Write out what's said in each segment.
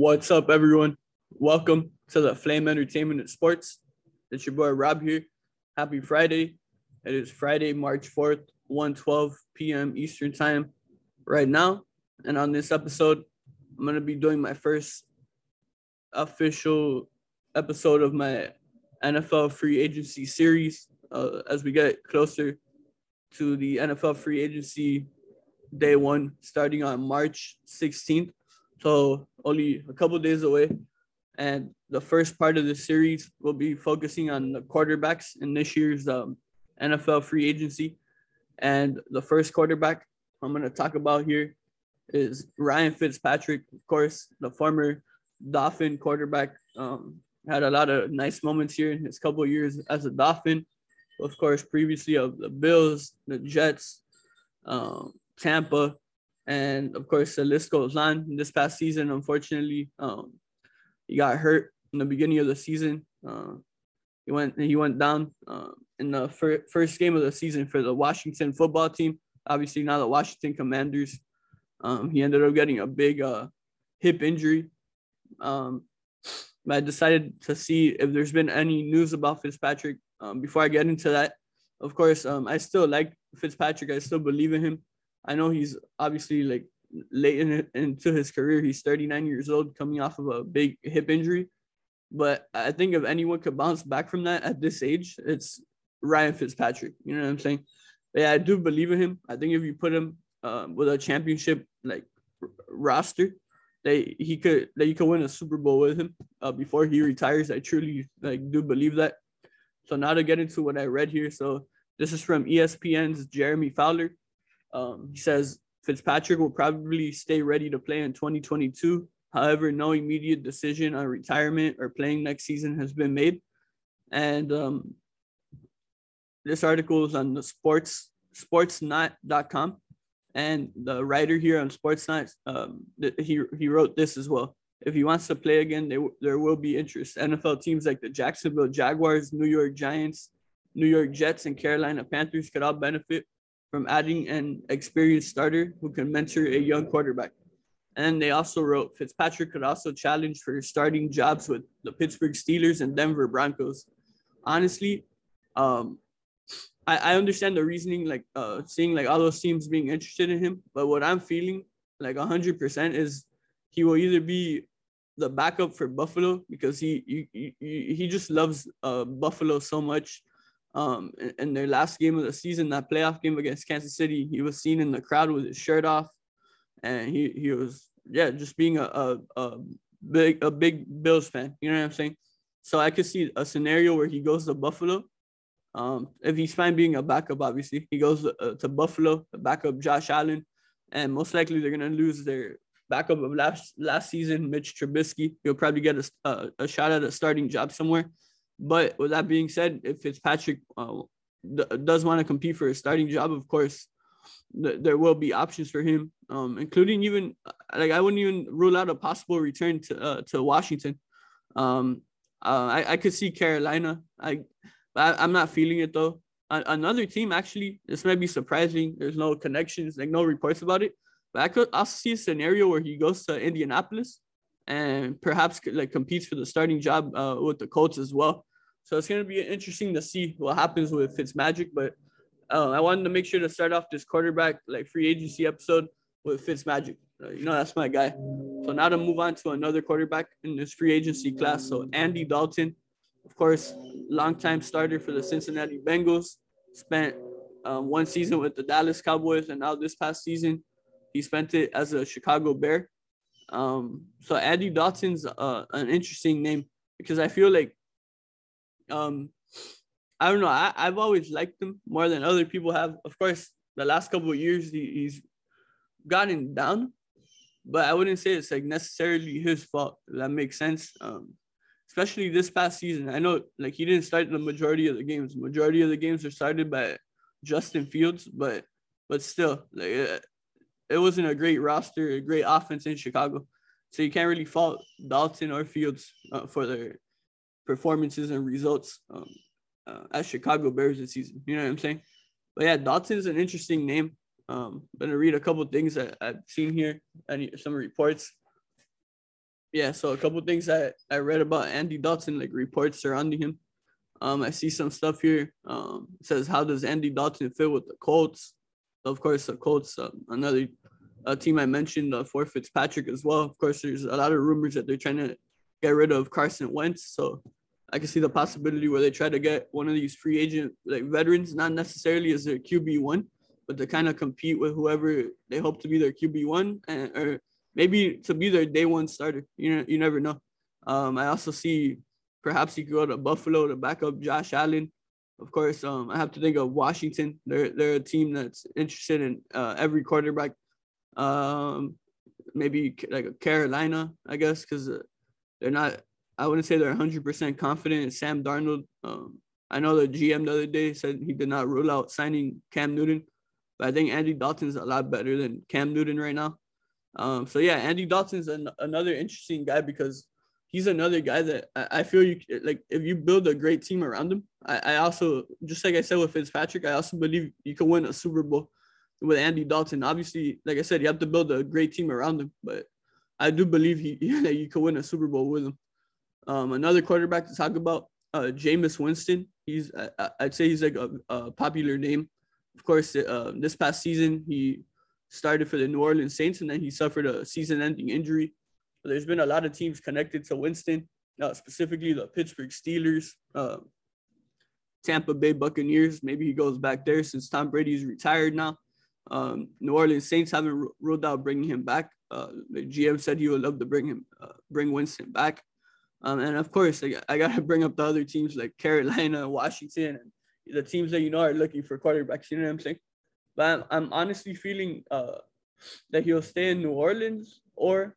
What's up, everyone? Welcome to the Flame Entertainment and Sports. It's your boy Rob here. Happy Friday. It is Friday, March 4th, 1:12 p.m. Eastern Time right now. And on this episode, I'm going to be doing my first official episode of my NFL free agency series uh, as we get closer to the NFL free agency day one starting on March 16th. So only a couple days away. And the first part of the series will be focusing on the quarterbacks in this year's um, NFL free agency. And the first quarterback I'm going to talk about here is Ryan Fitzpatrick, of course, the former Dolphin quarterback. Um, had a lot of nice moments here in his couple years as a Dolphin. Of course, previously of the Bills, the Jets, um, Tampa, and of course the list goes on. This past season, unfortunately, um, he got hurt in the beginning of the season. Uh, he went he went down uh, in the fir- first game of the season for the Washington football team. Obviously, now the Washington Commanders. Um, he ended up getting a big uh, hip injury. Um, I decided to see if there's been any news about Fitzpatrick. Um, before I get into that, of course, um, I still like Fitzpatrick. I still believe in him. I know he's obviously like late in, into his career. He's 39 years old, coming off of a big hip injury. But I think if anyone could bounce back from that at this age, it's Ryan Fitzpatrick. You know what I'm saying? But yeah, I do believe in him. I think if you put him uh, with a championship like r- roster, that he could that you could win a Super Bowl with him uh, before he retires. I truly like do believe that. So now to get into what I read here. So this is from ESPN's Jeremy Fowler. Um, he says Fitzpatrick will probably stay ready to play in 2022. However, no immediate decision on retirement or playing next season has been made. And um, this article is on the sports sportsnet.com. And the writer here on Sportsnet, um, he, he wrote this as well. If he wants to play again, there, there will be interest. NFL teams like the Jacksonville Jaguars, New York Giants, New York Jets, and Carolina Panthers could all benefit from adding an experienced starter who can mentor a young quarterback. And they also wrote Fitzpatrick could also challenge for starting jobs with the Pittsburgh Steelers and Denver Broncos. Honestly, um, I, I understand the reasoning, like uh, seeing like all those teams being interested in him. But what I'm feeling like 100% is he will either be the backup for Buffalo because he he, he, he just loves uh, Buffalo so much um, in, in, their last game of the season, that playoff game against Kansas City, he was seen in the crowd with his shirt off, and he he was yeah just being a a, a big a big Bills fan. You know what I'm saying? So I could see a scenario where he goes to Buffalo. Um, if he's fine being a backup, obviously he goes to, uh, to Buffalo, the backup Josh Allen, and most likely they're gonna lose their backup of last last season, Mitch Trubisky. He'll probably get a, a, a shot at a starting job somewhere. But with that being said, if Fitzpatrick uh, does want to compete for a starting job, of course, th- there will be options for him, um, including even like I wouldn't even rule out a possible return to uh, to Washington. Um, uh, I, I could see Carolina. I, I am not feeling it though. another team actually, this might be surprising. There's no connections, like no reports about it. But I could also see a scenario where he goes to Indianapolis and perhaps like competes for the starting job uh, with the Colts as well. So it's going to be interesting to see what happens with Fitzmagic. But uh, I wanted to make sure to start off this quarterback like free agency episode with Fitzmagic. Uh, you know, that's my guy. So now to move on to another quarterback in this free agency class. So Andy Dalton, of course, longtime starter for the Cincinnati Bengals, spent um, one season with the Dallas Cowboys, and now this past season, he spent it as a Chicago Bear. Um, so Andy Dalton's uh, an interesting name because I feel like um, I don't know. I, I've always liked him more than other people have. Of course, the last couple of years he, he's gotten down, but I wouldn't say it's like necessarily his fault. That makes sense. Um, especially this past season. I know like he didn't start the majority of the games. Majority of the games are started by Justin Fields, but but still, like it, it wasn't a great roster, a great offense in Chicago. So you can't really fault Dalton or Fields uh, for their performances and results um, uh, as Chicago Bears this season. You know what I'm saying? But yeah, Dalton's an interesting name. Um, gonna read a couple things that I've seen here, and some reports. Yeah, so a couple things that I read about Andy Dalton, like reports surrounding him. Um, I see some stuff here. Um, says, "How does Andy Dalton fit with the Colts?" Of course, the Colts, uh, another uh, team I mentioned, uh, for Fitzpatrick as well. Of course, there's a lot of rumors that they're trying to get rid of Carson Wentz, so I can see the possibility where they try to get one of these free agent like veterans, not necessarily as their QB one, but to kind of compete with whoever they hope to be their QB one, and or maybe to be their day one starter. You know, you never know. Um, I also see perhaps he could go to Buffalo to back up Josh Allen. Of course, um, I have to think of Washington. They're they're a team that's interested in uh, every quarterback. Um, maybe like Carolina, I guess, because uh, they're not. I wouldn't say they're 100% confident in Sam Darnold. Um, I know the GM the other day said he did not rule out signing Cam Newton, but I think Andy Dalton's a lot better than Cam Newton right now. Um, so yeah, Andy Dalton's an, another interesting guy because he's another guy that I, I, feel you like if you build a great team around him. I, I also just like I said with Fitzpatrick, I also believe you can win a Super Bowl with Andy Dalton. Obviously, like I said, you have to build a great team around him, but I do believe he that you could win a Super Bowl with him. Um, another quarterback to talk about, uh, Jameis Winston. He's I, would say he's like a, a, popular name. Of course, uh, this past season he started for the New Orleans Saints, and then he suffered a season-ending injury. There's been a lot of teams connected to Winston, uh, specifically the Pittsburgh Steelers, uh, Tampa Bay Buccaneers. Maybe he goes back there since Tom Brady's retired now. Um, New Orleans Saints haven't ruled out bringing him back. Uh, the GM said he would love to bring him, uh, bring Winston back. Um, and of course, I, I got to bring up the other teams like Carolina, Washington, and the teams that you know are looking for quarterbacks. You know what I'm saying? But I'm, I'm honestly feeling uh, that he'll stay in New Orleans or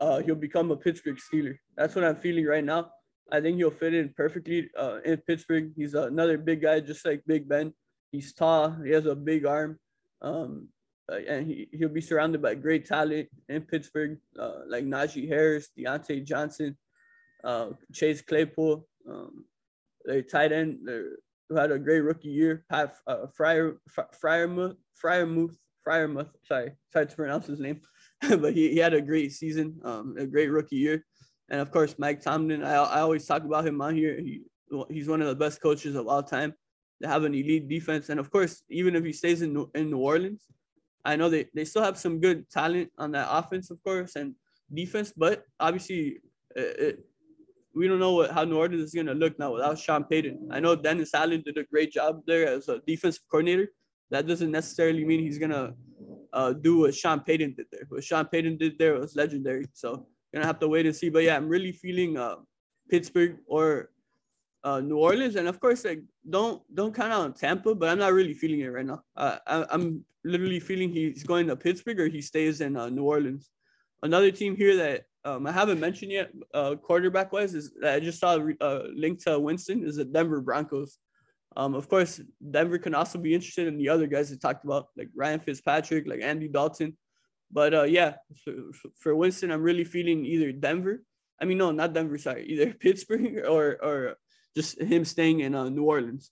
uh, he'll become a Pittsburgh Steeler. That's what I'm feeling right now. I think he'll fit in perfectly uh, in Pittsburgh. He's another big guy, just like Big Ben. He's tall. He has a big arm, um, and he he'll be surrounded by great talent in Pittsburgh, uh, like Najee Harris, Diontae Johnson, uh, Chase Claypool. Um, their tight end, who had a great rookie year. Pat uh, Fryer Freiermuth Freiermuth Freiermuth. Sorry, sorry to pronounce his name, but he, he had a great season, um, a great rookie year, and of course Mike Tomlin. I I always talk about him on here. He he's one of the best coaches of all time. They have an elite defense, and of course, even if he stays in New, in New Orleans, I know they, they still have some good talent on that offense, of course, and defense. But obviously, it, it, we don't know what, how New Orleans is going to look now without Sean Payton. I know Dennis Allen did a great job there as a defensive coordinator. That doesn't necessarily mean he's going to uh, do what Sean Payton did there. What Sean Payton did there was legendary. So gonna have to wait and see. But yeah, I'm really feeling uh, Pittsburgh or uh, New Orleans, and of course, like don't don't count out Tampa, but I'm not really feeling it right now. Uh, I, am literally feeling he's going to Pittsburgh or he stays in uh, New Orleans. Another team here that um, I haven't mentioned yet, uh, quarterback wise, is I just saw a link to Winston is the Denver Broncos. Um, of course, Denver can also be interested in the other guys I talked about, like Ryan Fitzpatrick, like Andy Dalton. But uh, yeah, for, for Winston, I'm really feeling either Denver. I mean, no, not Denver. Sorry, either Pittsburgh or or just him staying in uh, New Orleans.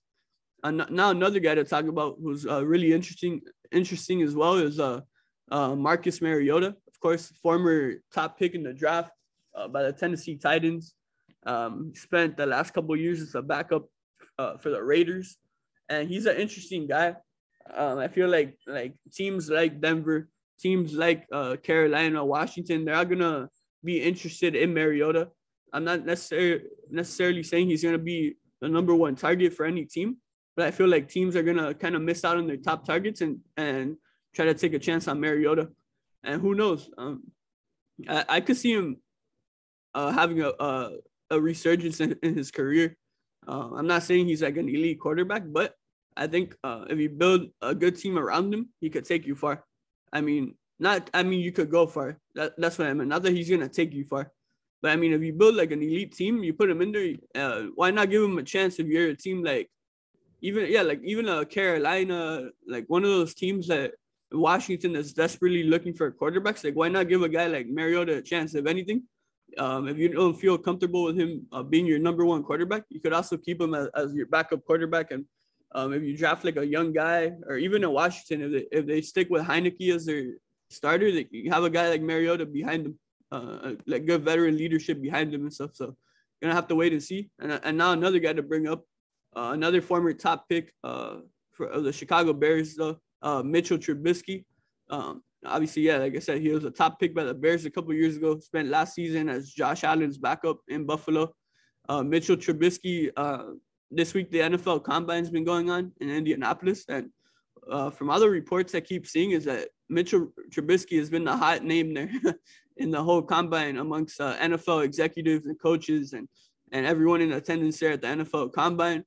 And now another guy to talk about who's uh, really interesting, interesting as well is uh, uh, Marcus Mariota course, former top pick in the draft uh, by the Tennessee Titans. Um, spent the last couple years as a backup uh, for the Raiders, and he's an interesting guy. Um, I feel like like teams like Denver, teams like uh, Carolina, Washington, they're not gonna be interested in Mariota. I'm not necessarily necessarily saying he's gonna be the number one target for any team, but I feel like teams are gonna kind of miss out on their top targets and and try to take a chance on Mariota and who knows? Um, I, I could see him uh, having a, a, a resurgence in, in, his career. Uh, I'm not saying he's like an elite quarterback, but I think uh, if you build a good team around him, he could take you far. I mean, not I mean you could go far. That, that's what I meant. Not that he's gonna take you far, but I mean if you build like an elite team, you put him in there. Uh, why not give him a chance if you're a team like even yeah like even a Carolina like one of those teams that Washington is desperately looking for quarterbacks. Like, why not give a guy like Mariota a chance? If anything, um, if you don't feel comfortable with him uh, being your number one quarterback, you could also keep him as, as your backup quarterback. And um, if you draft like a young guy, or even in Washington, if they, if they stick with Heinicke as their starter, they, you have a guy like Mariota behind them. uh, like good veteran leadership behind him and stuff. So gonna have to wait and see. And and now another guy to bring up, uh, another former top pick uh, for the Chicago Bears, though, uh, Mitchell Trubisky. Um, obviously, yeah, like I said, he was a top pick by the Bears a couple years ago. Spent last season as Josh Allen's backup in Buffalo. Uh, Mitchell Trubisky. Uh, this week the NFL Combine's been going on in Indianapolis, and uh, from other reports I keep seeing is that Mitchell Trubisky has been the hot name there in the whole combine amongst uh, NFL executives and coaches and and everyone in attendance there at the NFL Combine.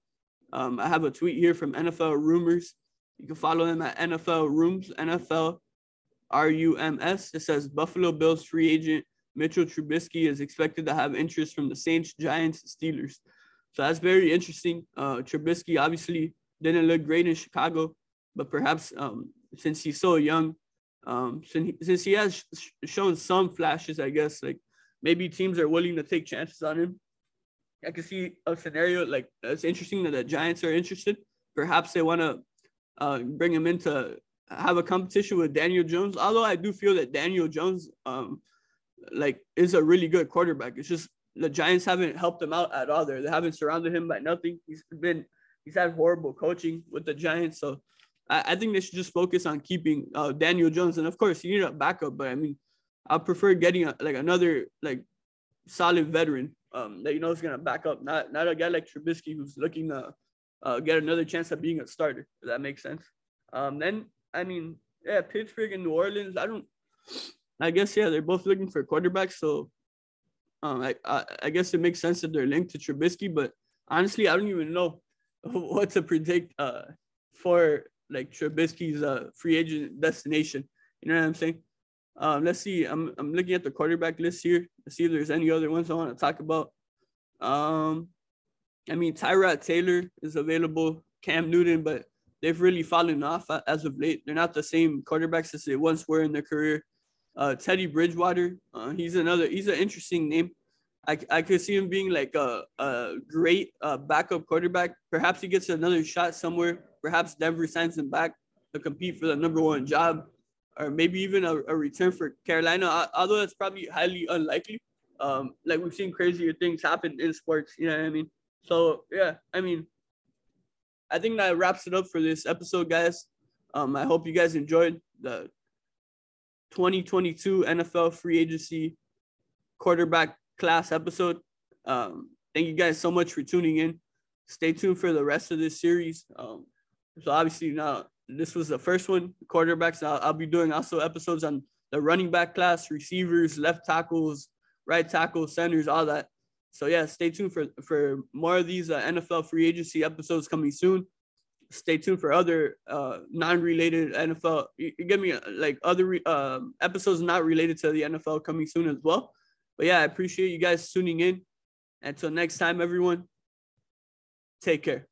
Um, I have a tweet here from NFL Rumors. You can follow them at NFL Rums, NFL R U M S. It says Buffalo Bills free agent Mitchell Trubisky is expected to have interest from the Saints, Giants, Steelers. So that's very interesting. Uh, Trubisky obviously didn't look great in Chicago, but perhaps um, since he's so young, um, since he, since he has sh- shown some flashes, I guess like maybe teams are willing to take chances on him. I can see a scenario like it's interesting that the Giants are interested. Perhaps they want to uh, bring him in to have a competition with Daniel Jones. Although I do feel that Daniel Jones, um, like, is a really good quarterback. It's just the Giants haven't helped him out at all. There, they haven't surrounded him by nothing. He's been he's had horrible coaching with the Giants. So I, I think they should just focus on keeping uh, Daniel Jones. And of course, you need a backup. But I mean, I prefer getting a, like another like solid veteran um, that you know is gonna back up, not not a guy like Trubisky who's looking to uh, get another chance at being a starter. If that makes sense. Um, then I mean, yeah, Pittsburgh and New Orleans. I don't. I guess yeah, they're both looking for quarterbacks. So um, I, I, I guess it makes sense that they're linked to Trubisky, but honestly, I don't even know what to predict uh, for like Trubisky's uh, free agent destination. You know what I'm saying? Um, let's see. I'm I'm looking at the quarterback list here. Let's see if there's any other ones I want to talk about. Um, I mean, Tyrod Taylor is available. Cam Newton, but they've really fallen off as of late. They're not the same quarterbacks as they once were in their career. Uh, Teddy Bridgewater, uh, he's another. He's an interesting name. I, I could see him being like a, a great uh, backup quarterback. Perhaps he gets another shot somewhere. Perhaps Denver signs him back to compete for the number one job, or maybe even a, a return for Carolina. Although that's probably highly unlikely. Um, like we've seen crazier things happen in sports. You know what I mean? So yeah, I mean, I think that wraps it up for this episode, guys. Um, I hope you guys enjoyed the 2022 NFL free agency quarterback class episode. Um, thank you guys so much for tuning in. Stay tuned for the rest of this series. Um, so obviously now this was the first one, quarterbacks. I'll, I'll be doing also episodes on the running back class, receivers, left tackles, right tackles, centers, all that. So yeah, stay tuned for for more of these uh, NFL free agency episodes coming soon. Stay tuned for other uh, non-related NFL. Get me uh, like other uh, episodes not related to the NFL coming soon as well. But yeah, I appreciate you guys tuning in. Until next time, everyone, take care.